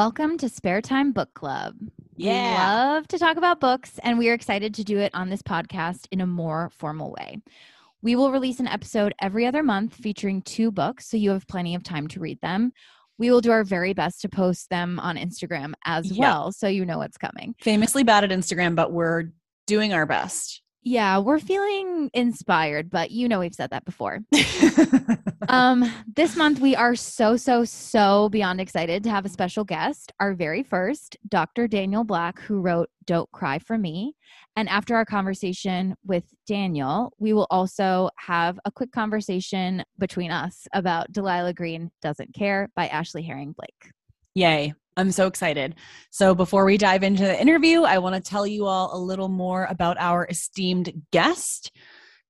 Welcome to Spare Time Book Club. Yeah. We love to talk about books, and we are excited to do it on this podcast in a more formal way. We will release an episode every other month featuring two books, so you have plenty of time to read them. We will do our very best to post them on Instagram as Yeah. well, so you know what's coming. Famously bad at Instagram, but we're doing our best. Yeah, we're feeling inspired, but you know we've said that before. um this month we are so so so beyond excited to have a special guest our very first dr daniel black who wrote don't cry for me and after our conversation with daniel we will also have a quick conversation between us about delilah green doesn't care by ashley herring blake Yay. I'm so excited. So, before we dive into the interview, I want to tell you all a little more about our esteemed guest.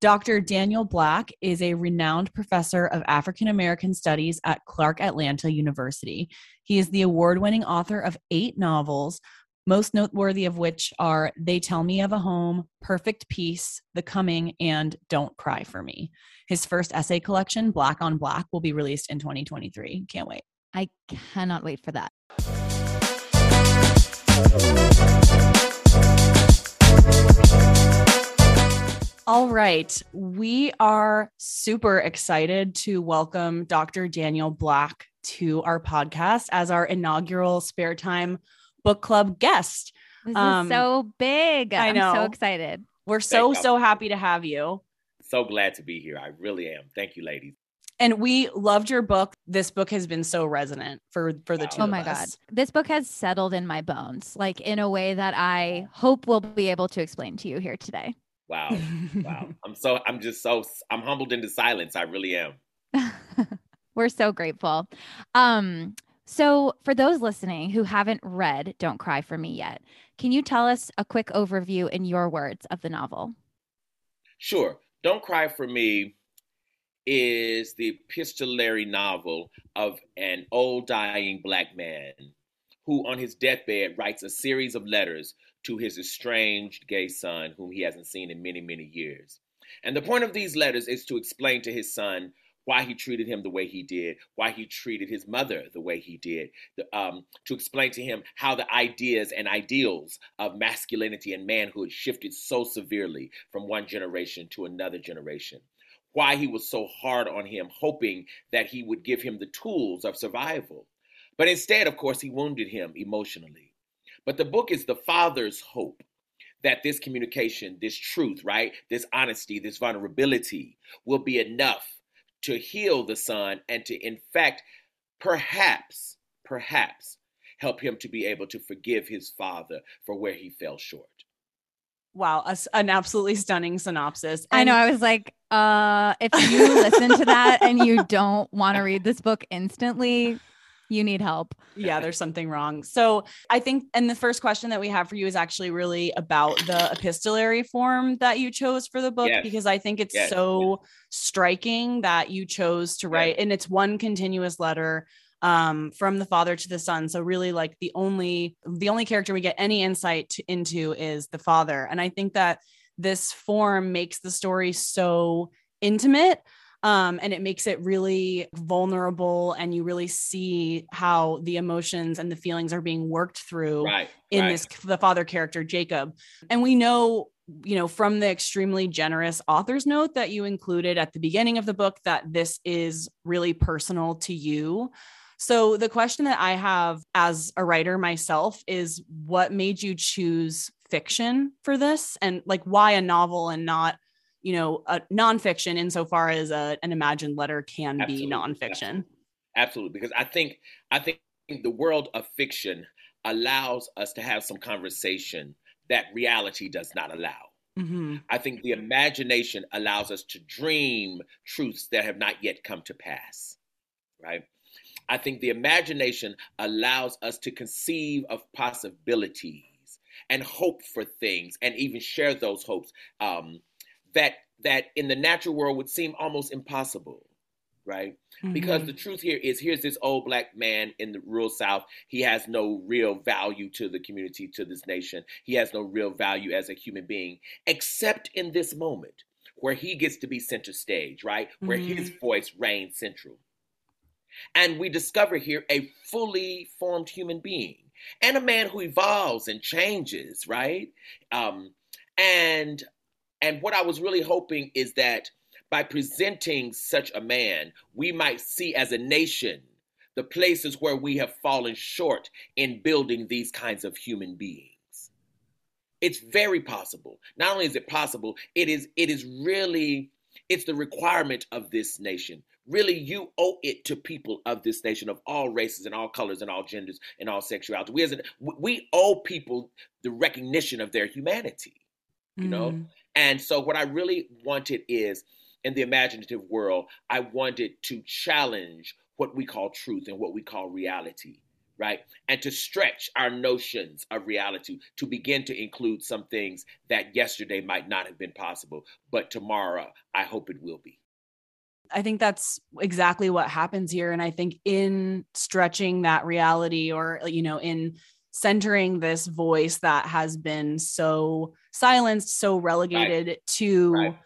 Dr. Daniel Black is a renowned professor of African American studies at Clark Atlanta University. He is the award winning author of eight novels, most noteworthy of which are They Tell Me of a Home, Perfect Peace, The Coming, and Don't Cry for Me. His first essay collection, Black on Black, will be released in 2023. Can't wait. i cannot wait for that All right. We are super excited to welcome Dr. Daniel Black to our podcast as our inaugural Spare Time Book Club guest. this Um, is so big I i'm so excited We're so, so happy to have you. So glad to be here. I really am. Thank you, ladies. And we loved your book. This book has been so resonant for for the Wow. two Oh of my God. This book has settled in my bones, like in a way that I hope we'll be able to explain to you here today. Wow. Wow. I'm so I'm just so I'm humbled into silence. I really am. We're so grateful. Um, so, for those listening who haven't read Don't Cry for Me yet, can you tell us a quick overview in your words of the novel? Sure. Don't Cry for Me is the epistolary novel of an old dying black man who, on his deathbed, writes a series of letters to his estranged gay son, whom he hasn't seen in many, many years. And the point of these letters is to explain to his son why he treated him the way he did, why he treated his mother the way he did, um, to explain to him how the ideas and ideals of masculinity and manhood shifted so severely from one generation to another generation. Why he was so hard on him, hoping that he would give him the tools of survival. But instead, of course, he wounded him emotionally. But the book is the father's hope that this communication, this truth, right, this honesty, this vulnerability will be enough to heal the son and to, in fact, perhaps, perhaps help him to be able to forgive his father for where he fell short. Wow, a s- an absolutely stunning synopsis. I know. I was like, uh, if you listen to that and you don't want to read this book instantly, you need help. yeah, there's something wrong. So I think, and the first question that we have for you is actually really about the epistolary form that you chose for the book, Yes. because I think it's Yes. so striking that you chose to Yes. write, and it's one continuous letter um from the father to the son so really like the only the only character we get any insight to, into is the father and i think that this form makes the story so intimate um, and it makes it really vulnerable and you really see how the emotions and the feelings are being worked through Right. in right. this the father character jacob and we know you know from the extremely generous author's note that you included at the beginning of the book that this is really personal to you so the question that i have as a writer myself is what made you choose fiction for this and like why a novel and not you know a nonfiction insofar as a, an imagined letter can Absolutely, be nonfiction absolutely. Absolutely, because I think I think the world of fiction allows us to have some conversation that reality does not allow. Mhm. I think the imagination allows us to dream truths that have not yet come to pass, right? I think the imagination allows us to conceive of possibilities and hope for things and even share those hopes um, that that in the natural world would seem almost impossible, right? Because Mhm. the truth here is here's this old black man in the rural South. He has no real value to the community, to this nation. He has no real value as a human being, except in this moment where he gets to be center stage, right? Where his voice reigns central. And we discover here a fully formed human being and a man who evolves and changes, right? Um, and and what I was really hoping is that by presenting such a man, we might see as a nation the places where we have fallen short in building these kinds of human beings. It's very possible. Not only is it possible, it is it is really it's the requirement of this nation. Really, you owe it to people of this nation of all races and all colors and all genders and all sexuality. We, as a, we owe people the recognition of their humanity, you mm. know? And so, what I really wanted is in the imaginative world, I wanted to challenge what we call truth and what we call reality right? And to stretch our notions of reality to begin to include some things that yesterday might not have been possible, but tomorrow I hope it will be. I think that's exactly what happens here. And I think in stretching that reality or, you know, in centering this voice that has been so silenced, so relegated right. to. Right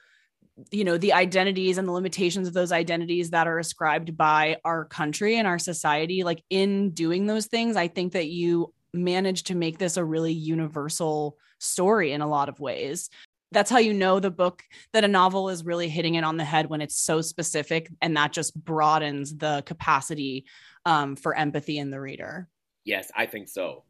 you know the identities and the limitations of those identities that are ascribed by our country and our society like in doing those things i think that you manage to make this a really universal story in a lot of ways that's how you know the book that a novel is really hitting it on the head when it's so specific and that just broadens the capacity um, for empathy in the reader yes i think so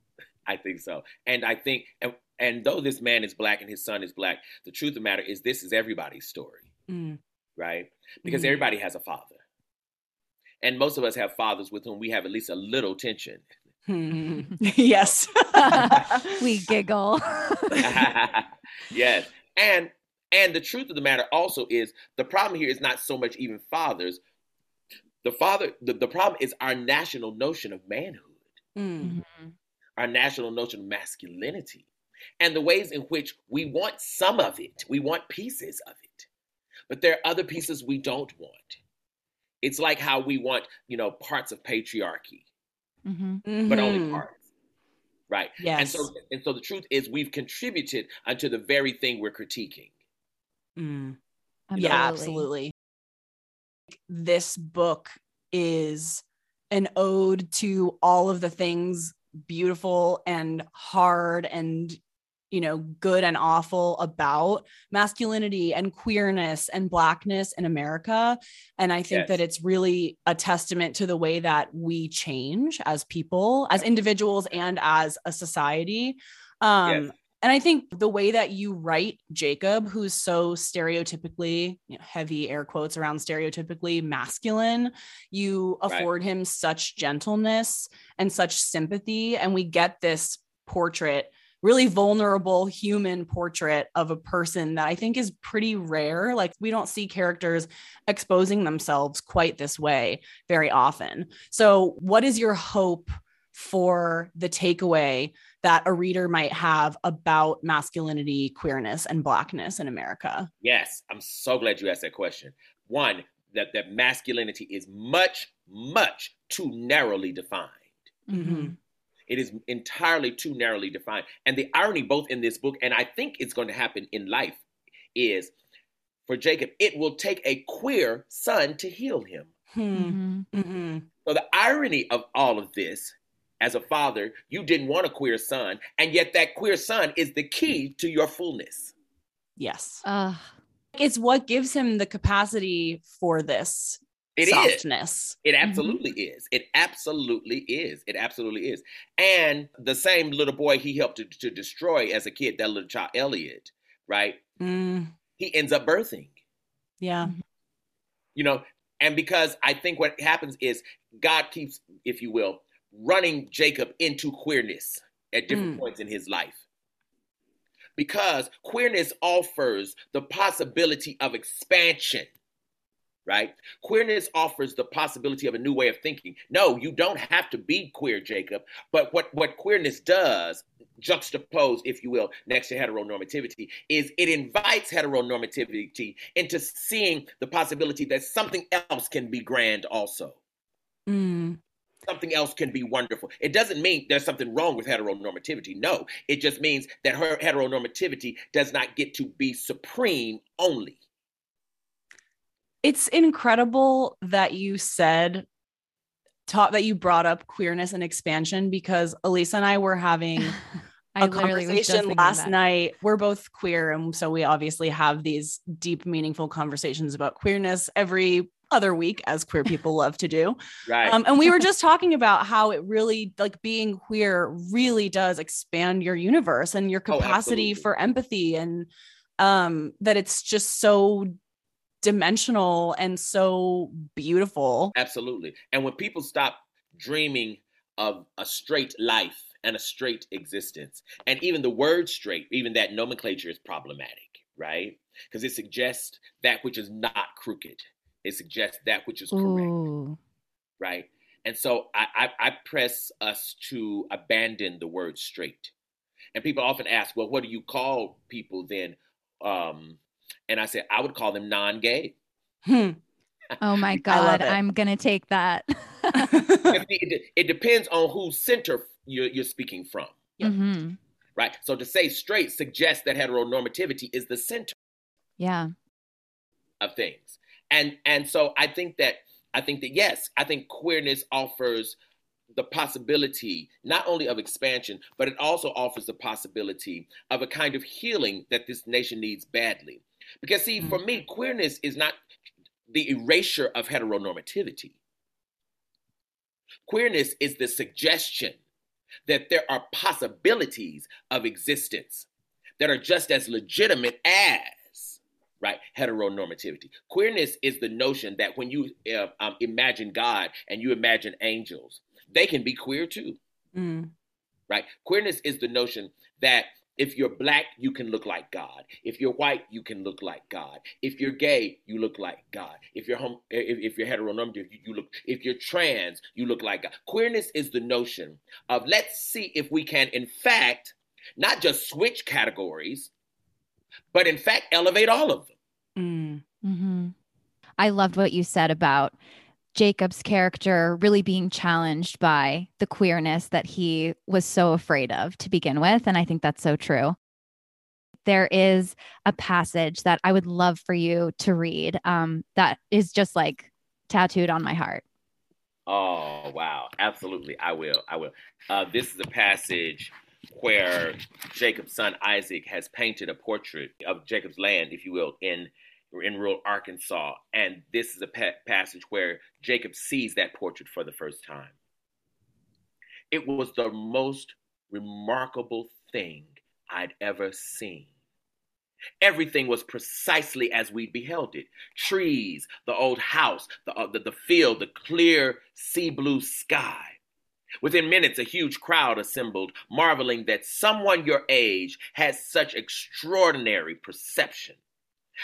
i think so and i think and and though this man is black and his son is black, the truth of the matter is this is everybody's story, mm. right? Because mm. everybody has a father. And most of us have fathers with whom we have at least a little tension. yes. we giggle. yes. And and the truth of the matter also is the problem here is not so much even fathers. The father the, the problem is our national notion of manhood. Mm. Our national notion of masculinity and the ways in which we want some of it, we want pieces of it, but there are other pieces we don't want. It's like how we want, you know, parts of patriarchy, mm-hmm. but only mm-hmm. Parts. Right. Yes. And so, and so the truth is, we've contributed unto the very thing we're critiquing. Mm. Yeah, absolutely. This book is an ode to all of the things beautiful and hard and you know, good and awful about masculinity and queerness and blackness in America. And I think yes. that it's really a testament to the way that we change as people, as individuals, and as a society. Um, yes. And I think the way that you write Jacob, who's so stereotypically, you know, heavy air quotes around stereotypically masculine, you afford right. him such gentleness and such sympathy. And we get this portrait really vulnerable human portrait of a person that I think is pretty rare. Like we don't see characters exposing themselves quite this way very often. So, what is your hope for the takeaway that a reader might have about masculinity, queerness, and blackness in America? Yes, I'm so glad you asked that question. One, that, that masculinity is much, much too narrowly defined. Mm-hmm. It is entirely too narrowly defined. And the irony, both in this book and I think it's going to happen in life, is for Jacob, it will take a queer son to heal him. Hmm. Mm-hmm. So the irony of all of this, as a father, you didn't want a queer son, and yet that queer son is the key to your fullness. Yes. Uh, it's what gives him the capacity for this it softness. Is. It mm-hmm. absolutely mm-hmm. is. It absolutely is. It absolutely is. And the same little boy he helped to, to destroy as a kid, that little child Elliot, right? Mm. He ends up birthing. Yeah. Mm-hmm. You know, and because I think what happens is God keeps, if you will, running Jacob into queerness at different mm. points in his life. Because queerness offers the possibility of expansion right? Queerness offers the possibility of a new way of thinking. No, you don't have to be queer, Jacob. But what, what queerness does, juxtaposed, if you will, next to heteronormativity, is it invites heteronormativity into seeing the possibility that something else can be grand also. Mm. Something else can be wonderful. It doesn't mean there's something wrong with heteronormativity. No, it just means that her heteronormativity does not get to be supreme only it's incredible that you said taught that you brought up queerness and expansion because Elisa and I were having I a literally was just conversation last night. We're both queer, and so we obviously have these deep, meaningful conversations about queerness every other week, as queer people love to do. Right. Um, and we were just talking about how it really, like being queer, really does expand your universe and your Oh, capacity absolutely. for empathy, and um, that it's just so dimensional and so beautiful. Absolutely. And when people stop dreaming of a straight life and a straight existence, and even the word straight, even that nomenclature is problematic, right? Because it suggests that which is not crooked, it suggests that which is correct, Ooh. right? And so I, I, I press us to abandon the word straight. And people often ask, well, what do you call people then? Um, and I said, I would call them non gay. Hmm. Oh my God. I'm going to take that. it, it- it depends on whose center you're, you're speaking from, Yep. Mhm. right? So to say straight suggests that heteronormativity is the center Yeah. of things, and and so I think that I think that yes, I think queerness offers the possibility not only of expansion, but it also offers the possibility of a kind of healing that this nation needs badly. Because see, for me, queerness is not the erasure of heteronormativity. Queerness is the suggestion that there are possibilities of existence that are just as legitimate as right heteronormativity queerness is the notion that when you uh, um, imagine god and you imagine angels they can be queer too Mm. right queerness is the notion that if you're black you can look like god. If you're white you can look like god. If you're gay you look like god. If you're hom- if, if you're heteronormative you, you look if you're trans you look like god. Queerness is the notion of let's see if we can in fact not just switch categories but in fact elevate all of them. Mm. hmm I loved what you said about Jacob's character really being challenged by the queerness that he was so afraid of to begin with. And I think that's so true. There is a passage that I would love for you to read um, that is just like tattooed on my heart. Oh, wow. Absolutely. I will. I will. Uh, this is a passage where Jacob's son Isaac has painted a portrait of Jacob's land, if you will, in in rural Arkansas. And this is a pa- passage where Jacob sees that portrait for the first time. It was the most remarkable thing I'd ever seen. Everything was precisely as we beheld it trees, the old house, the, uh, the, the field, the clear sea blue sky. Within minutes, a huge crowd assembled, marveling that someone your age has such extraordinary perception.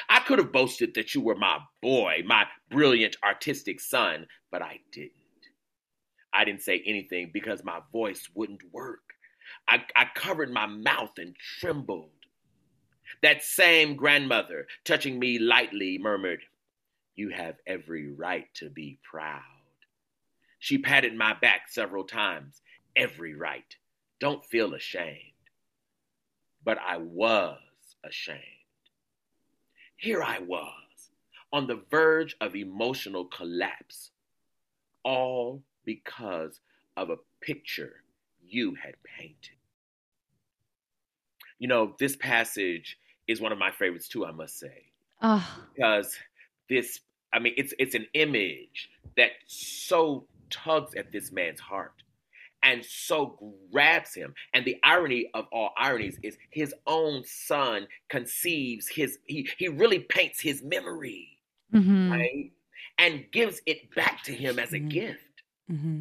I could have boasted that you were my boy, my brilliant artistic son, but I didn't. I didn't say anything because my voice wouldn't work. I, I covered my mouth and trembled. That same grandmother, touching me lightly, murmured, You have every right to be proud. She patted my back several times. Every right. Don't feel ashamed. But I was ashamed. Here I was, on the verge of emotional collapse, all because of a picture you had painted. You know, this passage is one of my favorites too, I must say. Oh, because this i mean it's it's an image that so tugs at this man's heart and so grabs him and the irony of all ironies is his own son conceives his he he really paints his memory mhm. right and gives it back to him as a Mhm. gift hmm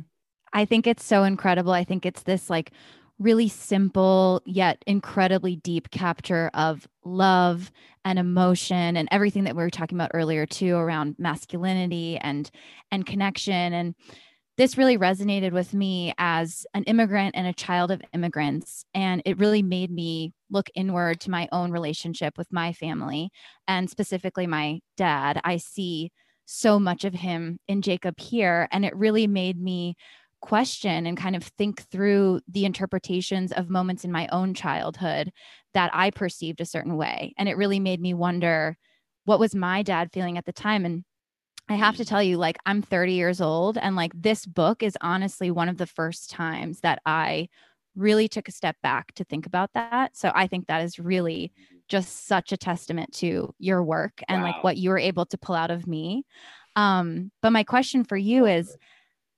I think it's so incredible. I think it's this like really simple yet incredibly deep capture of love and emotion and everything that we were talking about earlier too around masculinity and and connection and this really resonated with me as an immigrant and a child of immigrants and it really made me look inward to my own relationship with my family and specifically my dad i see so much of him in jacob here and it really made me question and kind of think through the interpretations of moments in my own childhood that I perceived a certain way. And it really made me wonder what was my dad feeling at the time. And I have to tell you, like, I'm 30 years old, and like, this book is honestly one of the first times that I really took a step back to think about that. So I think that is really just such a testament to your work and wow. like what you were able to pull out of me. Um, but my question for you is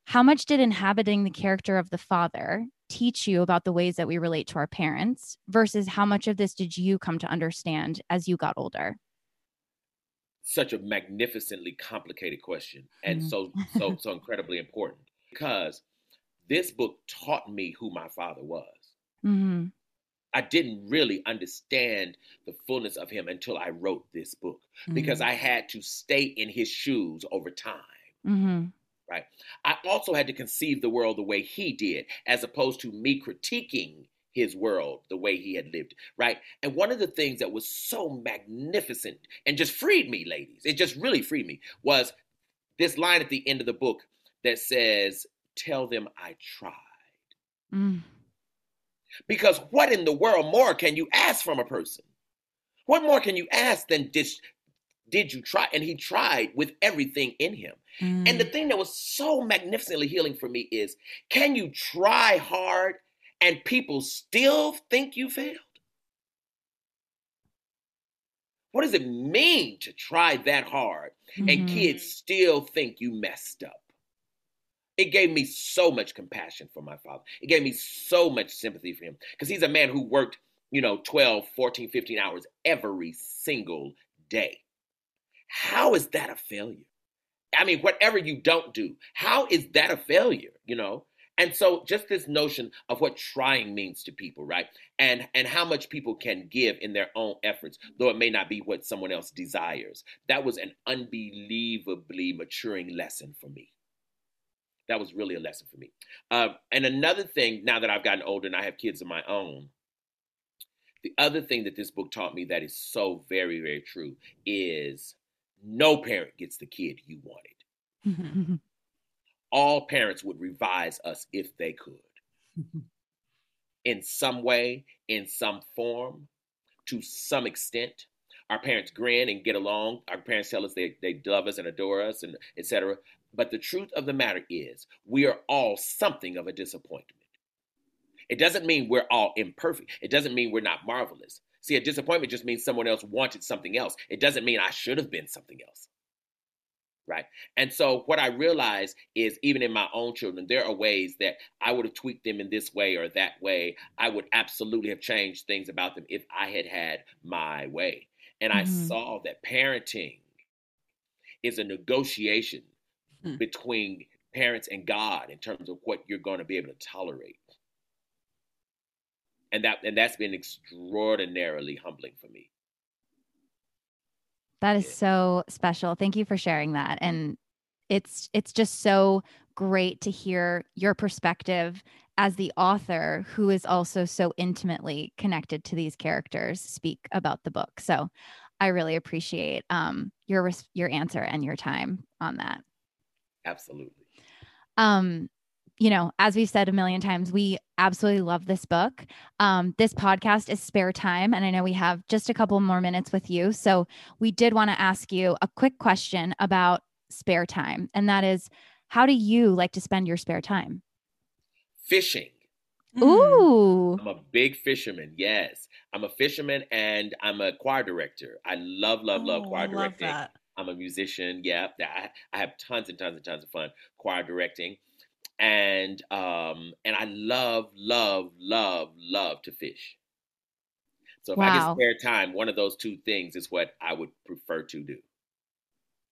how much did inhabiting the character of the father teach you about the ways that we relate to our parents versus how much of this did you come to understand as you got older? Such a magnificently complicated question and mm-hmm. so so so incredibly important because this book taught me who my father was. Mm-hmm. I didn't really understand the fullness of him until I wrote this book mm-hmm. because I had to stay in his shoes over time. Mm-hmm. Right. I also had to conceive the world the way he did, as opposed to me critiquing his world the way he had lived. Right. And one of the things that was so magnificent and just freed me, ladies, it just really freed me, was this line at the end of the book that says, Tell them I tried. Mm. Because what in the world more can you ask from a person? What more can you ask than did, did you try? And he tried with everything in him. Mm. And the mm. thing that was so magnificently healing for me is can you try hard and people still think you failed? What does it mean to try that hard mm-hmm. and kids still think you messed up? it gave me so much compassion for my father. It gave me so much sympathy for him because he's a man who worked, you know, 12, 14, 15 hours every single day. How is that a failure? I mean, whatever you don't do, how is that a failure, you know? And so just this notion of what trying means to people, right? And and how much people can give in their own efforts, though it may not be what someone else desires. That was an unbelievably maturing lesson for me that was really a lesson for me. Uh, and another thing, now that I've gotten older and I have kids of my own, the other thing that this book taught me that is so very, very true is no parent gets the kid you wanted. All parents would revise us if they could. in some way, in some form, to some extent. Our parents grin and get along. Our parents tell us they, they love us and adore us and etc. But the truth of the matter is, we are all something of a disappointment. It doesn't mean we're all imperfect. It doesn't mean we're not marvelous. See, a disappointment just means someone else wanted something else. It doesn't mean I should have been something else. Right. And so, what I realize is, even in my own children, there are ways that I would have tweaked them in this way or that way. I would absolutely have changed things about them if I had had my way. And mm-hmm. I saw that parenting is a negotiation mm. between parents and God in terms of what you're going to be able to tolerate. And that and that's been extraordinarily humbling for me. That is so special. Thank you for sharing that. And it's it's just so great to hear your perspective as the author who is also so intimately connected to these characters speak about the book. So I really appreciate um, your your answer and your time on that. Absolutely. Um, you know, as we've said a million times, we absolutely love this book. Um, this podcast is spare time, and I know we have just a couple more minutes with you. So we did want to ask you a quick question about spare time, and that is, how do you like to spend your spare time? Fishing. Ooh. I'm a big fisherman. Yes. I'm a fisherman and I'm a choir director. I love, love, love oh, choir directing. That. I'm a musician. Yeah, I, I have tons and tons and tons of fun choir directing, and um, and I love, love, love, love to fish. So if wow. I get spare time, one of those two things is what I would prefer to do,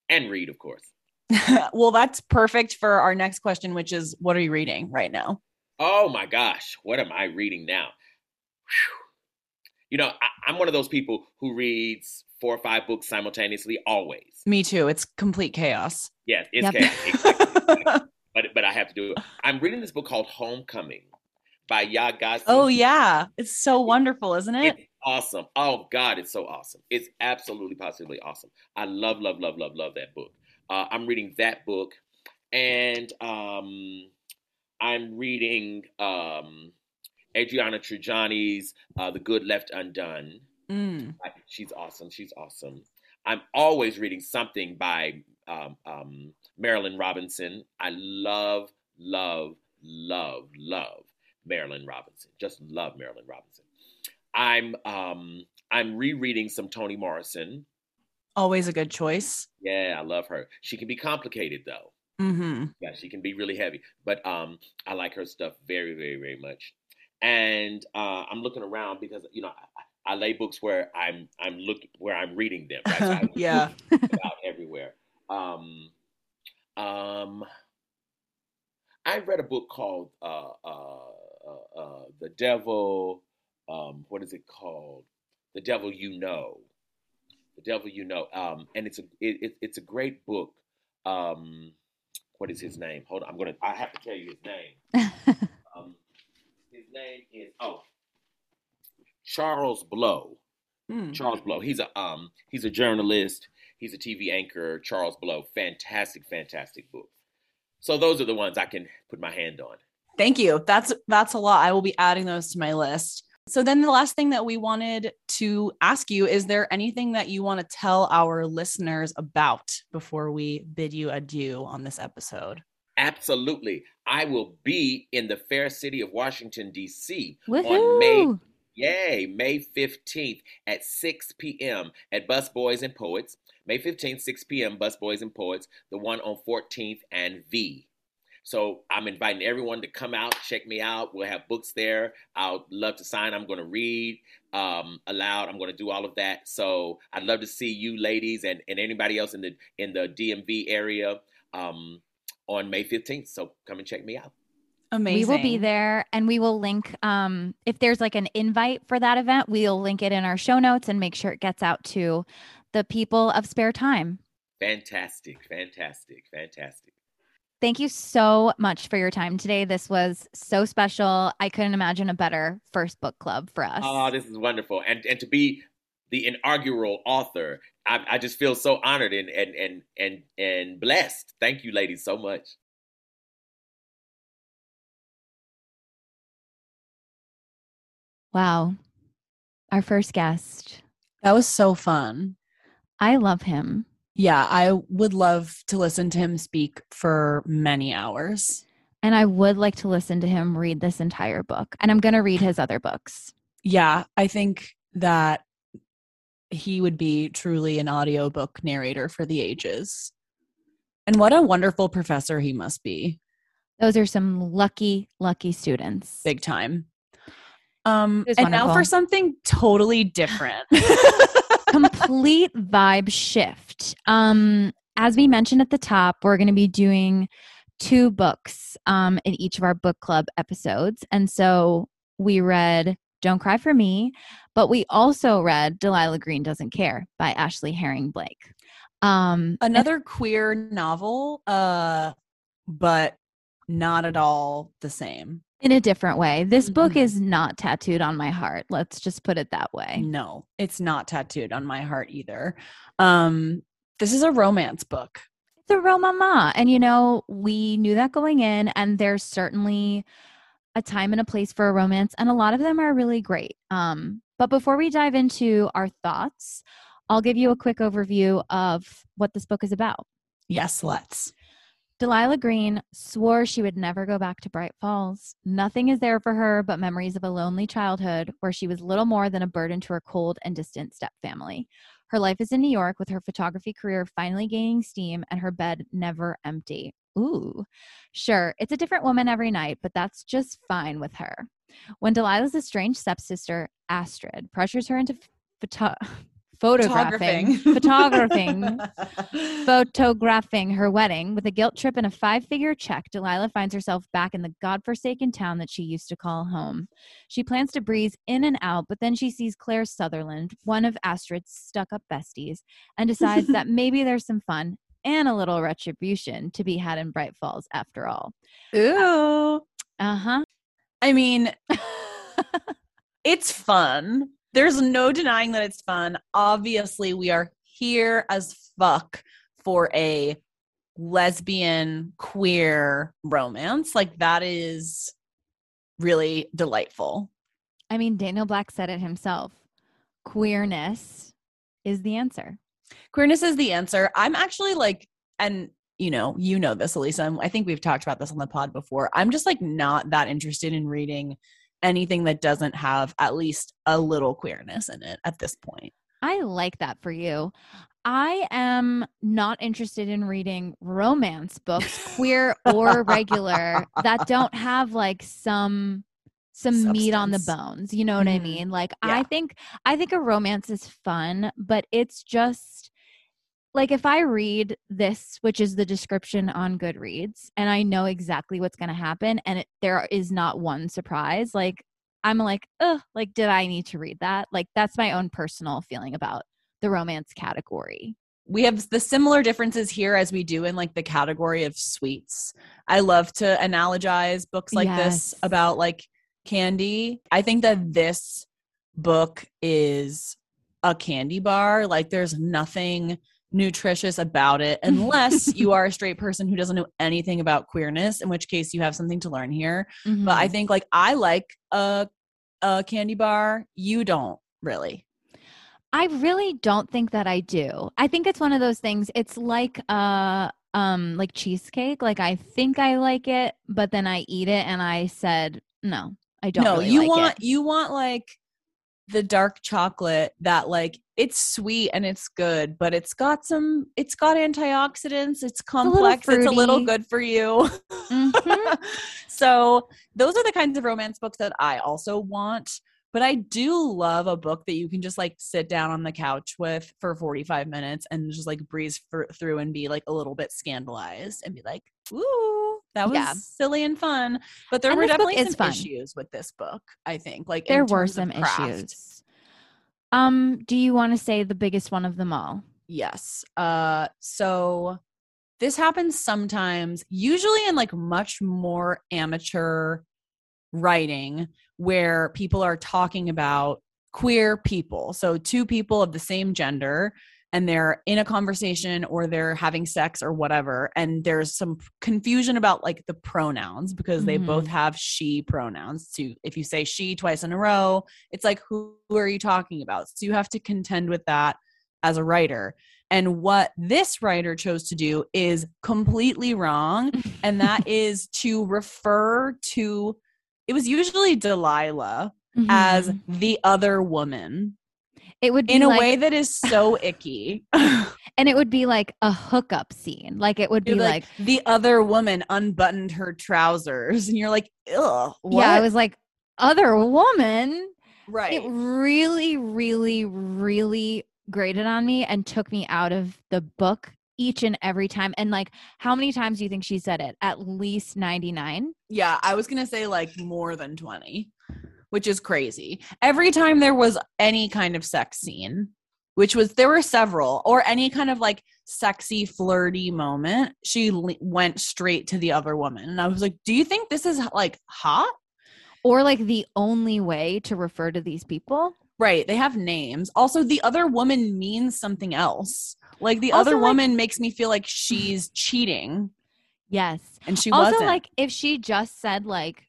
and read, of course. well, that's perfect for our next question, which is, what are you reading right now? Oh my gosh, what am I reading now? Whew. You know, I, I'm one of those people who reads four or five books simultaneously always. Me too. It's complete chaos. Yes, it's yep. chaos. Exactly, exactly. but but I have to do it. I'm reading this book called Homecoming by Yaa Gyasi. Oh yeah, it's so wonderful, isn't it? It's awesome. Oh God, it's so awesome. It's absolutely positively awesome. I love love love love love that book. Uh, I'm reading that book, and um, I'm reading um, Adriana Trigiani's uh, The Good Left Undone. Mm. She's awesome. She's awesome. I'm always reading something by um, um, Marilynne Robinson. I love, love, love, love Marilynne Robinson. Just love Marilynne Robinson. I'm um, I'm rereading some Toni Morrison. Always a good choice. Yeah, I love her. She can be complicated though. Mm-hmm. Yeah, she can be really heavy, but um, I like her stuff very, very, very much. And uh, I'm looking around because you know I, I lay books where I'm I'm looking where I'm reading them. Right? So yeah. out everywhere. Um, um, I read a book called uh, uh, uh, uh, "The Devil." Um, what is it called? "The Devil You Know." The Devil You Know. Um, and it's a it, it, it's a great book. Um, what is his name? Hold on, I'm gonna. I have to tell you his name. Um, his name is oh Charles Blow. Mm. Charles Blow. He's a um he's a journalist. He's a TV anchor. Charles Blow. Fantastic, fantastic book. So those are the ones I can put my hand on. Thank you. That's that's a lot. I will be adding those to my list. So then the last thing that we wanted to ask you is there anything that you want to tell our listeners about before we bid you adieu on this episode? Absolutely. I will be in the fair city of Washington, D.C. Woohoo! on May Yay, May 15th at 6 p.m. at Busboys and Poets. May 15th, 6 p.m., Busboys and Poets, the one on 14th and V. So I'm inviting everyone to come out, check me out. We'll have books there. I'd love to sign. I'm going to read um, aloud. I'm going to do all of that. So I'd love to see you ladies and, and anybody else in the in the DMV area um, on May 15th. So come and check me out. Amazing. We will be there and we will link um if there's like an invite for that event, we'll link it in our show notes and make sure it gets out to the people of spare time. Fantastic, fantastic, fantastic. Thank you so much for your time today. This was so special. I couldn't imagine a better first book club for us. Oh, this is wonderful. And and to be the inaugural author, I, I just feel so honored and and and and and blessed. Thank you, ladies, so much. wow. Our first guest. That was so fun. I love him. Yeah, I would love to listen to him speak for many hours. And I would like to listen to him read this entire book. And I'm going to read his other books. Yeah, I think that he would be truly an audiobook narrator for the ages. And what a wonderful professor he must be. Those are some lucky, lucky students. Big time. Um and now for something totally different. complete vibe shift. Um, as we mentioned at the top, we're going to be doing two books um, in each of our book club episodes. And so we read Don't Cry for Me, but we also read Delilah Green Doesn't Care by Ashley Herring Blake. Um, and- Another queer novel, uh, but not at all the same. In a different way. This book Mhm. is not tattooed on my heart. Let's just put it that way. No, it's not tattooed on my heart either. Um, this is a romance book. It's a romama. And you know, we knew that going in, and there's certainly a time and a place for a romance, and a lot of them are really great. Um, but before we dive into our thoughts, I'll give you a quick overview of what this book is about. Yes, let's. Delilah Green swore she would never go back to Bright Falls. Nothing is there for her but memories of a lonely childhood where she was little more than a burden to her cold and distant stepfamily. Her life is in New York with her photography career finally gaining steam and her bed never empty. Ooh, sure, it's a different woman every night, but that's just fine with her. When Delilah's estranged stepsister, Astrid, pressures her into photo- photographing, photographing photographing her wedding with a guilt trip and a five figure check, Delilah finds herself back in the godforsaken town that she used to call home. She plans to breeze in and out, but then she sees Claire Sutherland, one of Astrid's stuck up besties, and decides that maybe there's some fun and a little retribution to be had in Bright Falls after all. Ooh. Uh huh. I mean, it's fun. There's no denying that it's fun. Obviously, we are here as fuck for a lesbian queer romance. Like that is really delightful. I mean, Daniel Black said it himself queerness is the answer. Queerness is the answer. I'm actually like and you know, you know this, Elisa. I think we've talked about this on the pod before. I'm just like not that interested in reading anything that doesn't have at least a little queerness in it at this point. I like that for you. I am not interested in reading romance books, queer or regular, that don't have like some some meat on the bones. You know what mm-hmm. I mean? Like yeah. I think I think a romance is fun, but it's just like if I read this, which is the description on Goodreads, and I know exactly what's going to happen, and it, there is not one surprise, like I'm like, oh, like did I need to read that? Like that's my own personal feeling about the romance category. We have the similar differences here as we do in like the category of sweets. I love to analogize books like yes. this about like candy. I think that this book is a candy bar. Like there's nothing nutritious about it unless you are a straight person who doesn't know anything about queerness in which case you have something to learn here mm-hmm. but i mm-hmm. think like i like a a candy bar you don't really i really don't think that i do i think it's one of those things it's like uh um like cheesecake like i think i like it but then i eat it and i said no i don't no really you like want it. you want like the dark chocolate that like it's sweet and it's good but it's got some it's got antioxidants it's complex it's a little, it's a little good for you mm-hmm. so those are the kinds of romance books that i also want but i do love a book that you can just like sit down on the couch with for 45 minutes and just like breeze for, through and be like a little bit scandalized and be like ooh that was yeah. silly and fun. But there and were definitely some fun. issues with this book, I think. Like there were some issues. Um, do you want to say the biggest one of them all? Yes. Uh so this happens sometimes, usually in like much more amateur writing where people are talking about queer people. So two people of the same gender and they're in a conversation or they're having sex or whatever and there's some confusion about like the pronouns because mm-hmm. they both mm-hmm. have she pronouns so if you say she twice in a row it's like who, who are you talking about so you have to contend with that as a writer and what this writer chose to do is completely wrong and that is to refer to it was usually Delilah mm-hmm. as the other woman it would in a like, way that is so icky. and it would be like a hookup scene. Like it would be like, like, the other woman unbuttoned her trousers, and you're like, ugh. What? Yeah, I was like, other woman. Right. It really, really, really grated on me and took me out of the book each and every time. And like, how many times do you think she said it? At least 99? Yeah, I was going to say like more than 20 which is crazy. Every time there was any kind of sex scene, which was there were several, or any kind of like sexy, flirty moment, she le- went straight to the other woman. And I was like, do you think this is like hot? Or like the only way to refer to these people? Right. They have names. Also, the other woman means something else. Like the also, other woman like, makes me feel like she's cheating. Yes. And she also, wasn't. like if she just said like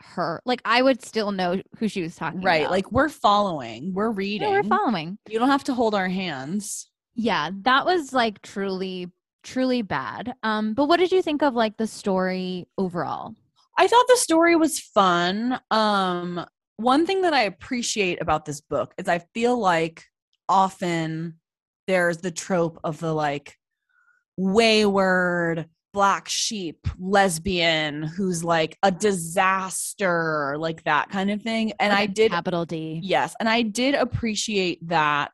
her. Like I would still know who she was talking right. about. Like we're following. We're reading. Yeah, we're following. You don't have to hold our hands. Yeah, that was like truly truly bad. Um but what did you think of like the story overall? I thought the story was fun. Um one thing that I appreciate about this book is I feel like often there's the trope of the like wayward black sheep lesbian who's like a disaster like that kind of thing. And like i did capital d. Yes and i did appreciate that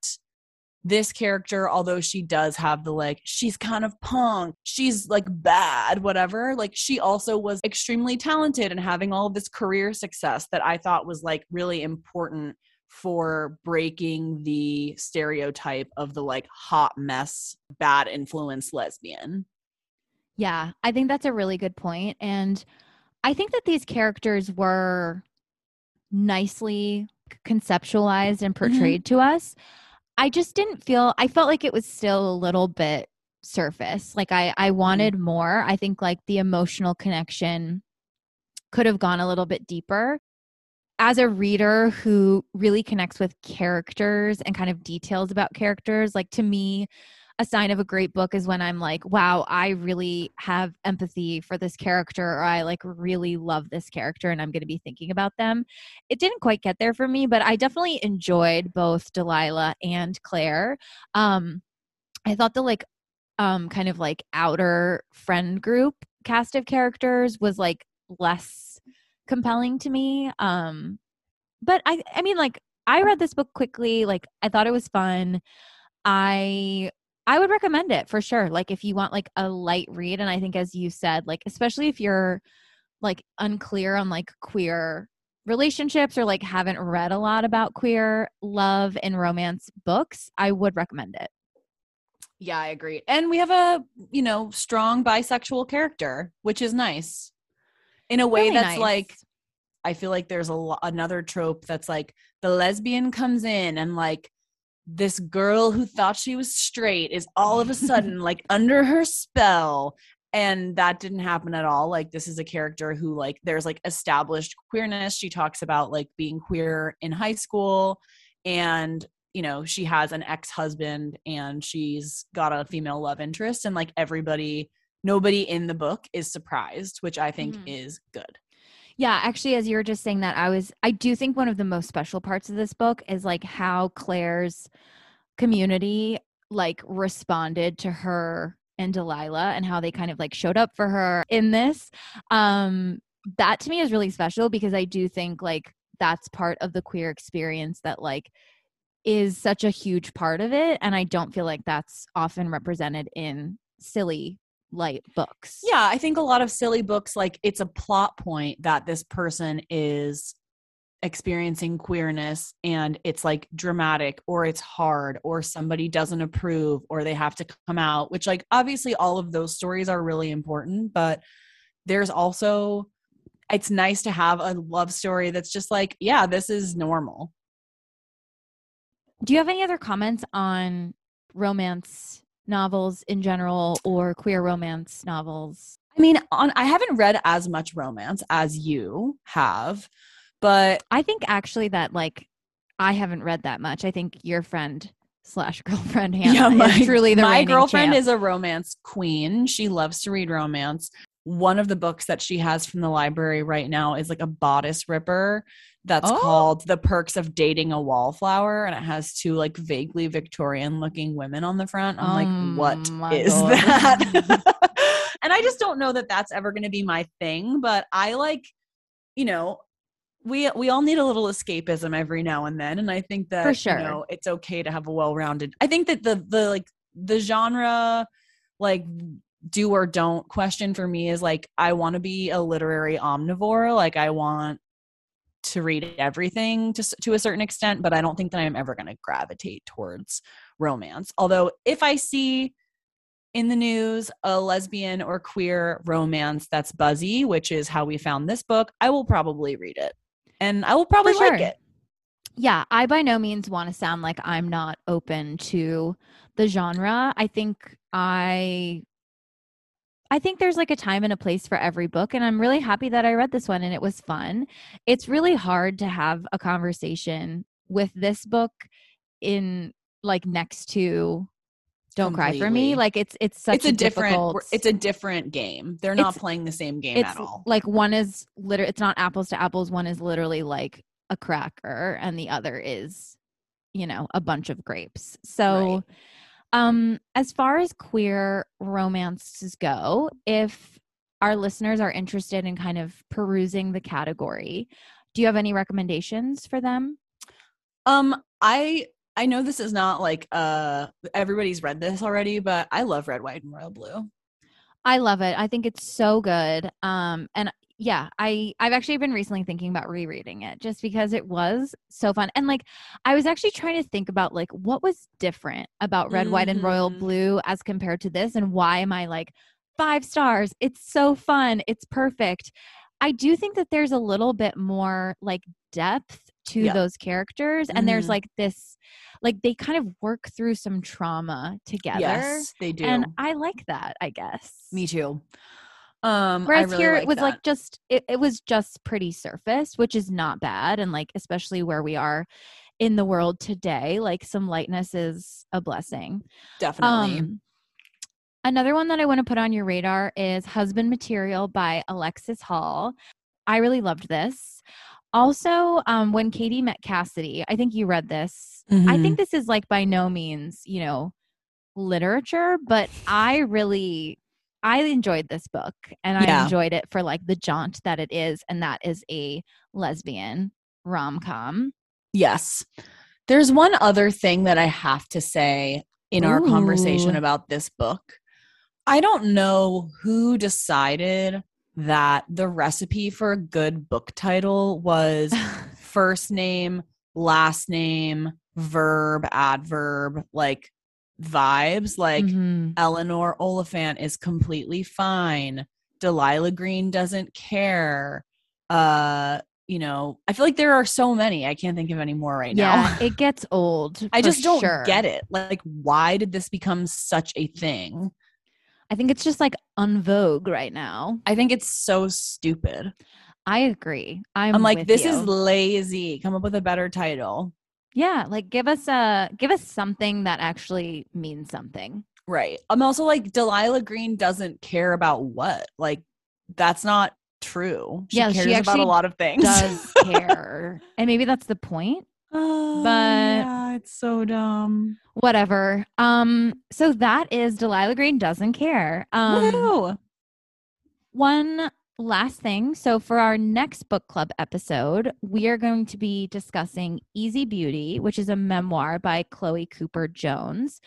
this character although she does have the like she's kind of punk she's like bad whatever like she also was extremely talented and having all of this career success that i thought was like really important for breaking the stereotype of the like hot mess bad influence lesbian yeah, I think that's a really good point. And I think that these characters were nicely conceptualized and mm-hmm. portrayed to us. I just didn't feel I felt like it was still a little bit surface. Like I I mm-hmm. wanted more. I think like the emotional connection could have gone a little bit deeper. As a reader who really connects with characters and kind of details about characters, like to me, a sign of a great book is when I'm like, wow, I really have empathy for this character, or I like really love this character and I'm going to be thinking about them. It didn't quite get there for me, but I definitely enjoyed both Delilah and Claire. Um, I thought the like, um, kind of like outer friend group cast of characters was like less compelling to me. Um, but I, I mean, like, I read this book quickly. Like, I thought it was fun. I I would recommend it for sure. Like if you want like a light read and I think as you said, like especially if you're like unclear on like queer relationships or like haven't read a lot about queer love and romance books, I would recommend it. Yeah, I agree. And we have a, you know, strong bisexual character, which is nice. In a way Really that's nice. like I feel like there's a another trope that's like the lesbian comes in and like this girl who thought she was straight is all of a sudden like under her spell and that didn't happen at all. Like this is a character who like there's like established queerness. She talks about like being queer in high school and you know she has an ex-husband and she's got a female love interest and like everybody nobody in the book is surprised which i think Mhm. is good Yeah, actually, as you were just saying that, I was, I do think one of the most special parts of this book is like how Claire's community like responded to her and Delilah and how they kind of like showed up for her in this. Um, that to me is really special because I do think like that's part of the queer experience that like is such a huge part of it. And I don't feel like that's often represented in silly light books. Yeah, I think a lot of silly books like it's a plot point that this person is experiencing queerness and it's like dramatic or it's hard or somebody doesn't approve or they have to come out, which like obviously all of those stories are really important, but there's also it's nice to have a love story that's just like, yeah, this is normal. Do you have any other comments on romance novels in general or queer romance novels? I mean, on I haven't read as much romance as you have, but I think actually that like I haven't read that much. I think your friend slash girlfriend Hannah is truly the my girlfriend champ. is a romance queen. She loves to read romance. One of the books that she has from the library right now is like a bodice ripper that's Oh. called The Perks of Dating a Wallflower and it has two like vaguely Victorian looking women on the front. I'm Oh like, what my God. that? and I just don't know that that's ever going to be my thing, but I like you know, we we all need a little escapism every now and then and I think that For you sure. know, it's okay to have a well-rounded. I think that the the like the genre like do or don't question for me is like I want to be a literary omnivore, like I want to read everything to to a certain extent, but I don't think that I'm ever going to gravitate towards romance. Although if I see in the news a lesbian or queer romance that's buzzy, which is how we found this book, I will probably read it. And I will probably For like it. yeah, I by no means want to sound like I'm not open to the genre. I think I I think there's like a time and a place for every book and I'm really happy that I read this one and it was fun. It's really hard to have a conversation with this book in like next to Don't Cry for Me. Like it's it's such it's a, different difficult it's a different game. They're not playing the same game at all. like one is literally it's not apples to apples one is literally like a cracker and the other is you know a bunch of grapes so Right. Um as far as queer romances go if our listeners are interested in kind of perusing the category do you have any recommendations for them Um, I I know this is not like uh everybody's read this already, but I love red, white, and royal blue. I love it. I think it's so good. Um, and yeah, I I've actually been recently thinking about rereading it just because it was so fun. And like, I was actually trying to think about like what was different about Red, White, and Royal Mhm. Blue as compared to this, and why am I like five stars? It's so fun. It's perfect. I do think that there's a little bit more like depth to Yeah. those characters, and there's Mhm. like this, like they kind of work through some trauma together. Yes, they do. And I like that, I guess. Me too. Um, I Whereas really here it was that. like just it, it was just pretty surface, which is not bad. And like especially where we are in the world today. Like some lightness is a blessing. Definitely. Um, another one that I want to put on your radar is Husband Material by Alexis Hall. I really loved this. Also, um, when Katie met Cassidy, I think you read this. I Mhm. think this is like by no means, you know, literature, but I really I enjoyed this book and I enjoyed it for like the jaunt that it is, and that is a lesbian rom com. Yes. There's one other thing that I have to say in our conversation about this book. I don't know who decided that the recipe for a good book title was first name, last name, verb, adverb, like vibes. Like Mhm. Eleanor Oliphant is completely fine. Delilah Green doesn't care. Uh, you know, I feel like there are so many. I can't think of any more right yeah, now. it gets old. I just don't sure. get it. Like, why did this become such a thing? I think it's just like on vogue right now. I think it's so stupid. I agree. I'm, I'm, like, this you. is lazy. Come up with a better title. Yeah. Like give us a give us something that actually means something. Right. I'm also like, Delilah Green doesn't care about what? Like, that's not true. She Yeah, she cares about a lot of things. She does care, and maybe that's the point. Uh, But- yeah, it's so dumb. Whatever. Um. So that is Delilah Green doesn't care. Um. Woo! One last thing. So, for our next book club episode, we are going to be discussing Easy Beauty, which is a memoir by Chloe Cooper Jones.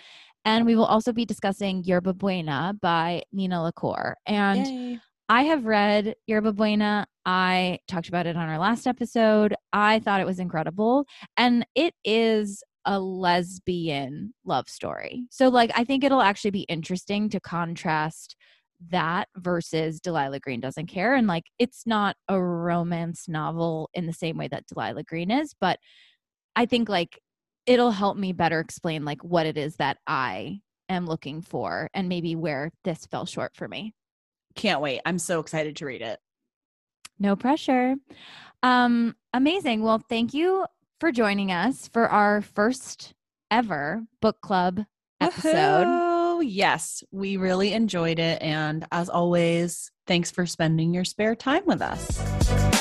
And we will also be discussing Yerba Buena by Nina LaCour. And Yay. I have read Yerba Buena. I talked about it on our last episode. I thought it was incredible. And it is a lesbian love story. So, like, I think it'll actually be interesting to contrast that versus Delilah Green Doesn't Care. And, like, it's not a romance novel in the same way that Delilah Green is, but I think, like, it'll help me better explain, like, what it is that I am looking for and maybe where this fell short for me. Can't wait. I'm so excited to read it. No pressure. Um, amazing. Well, thank you for joining us for our first ever book club episode. Woohoo! Yes, we really enjoyed it. And as always, thanks for spending your spare time with us.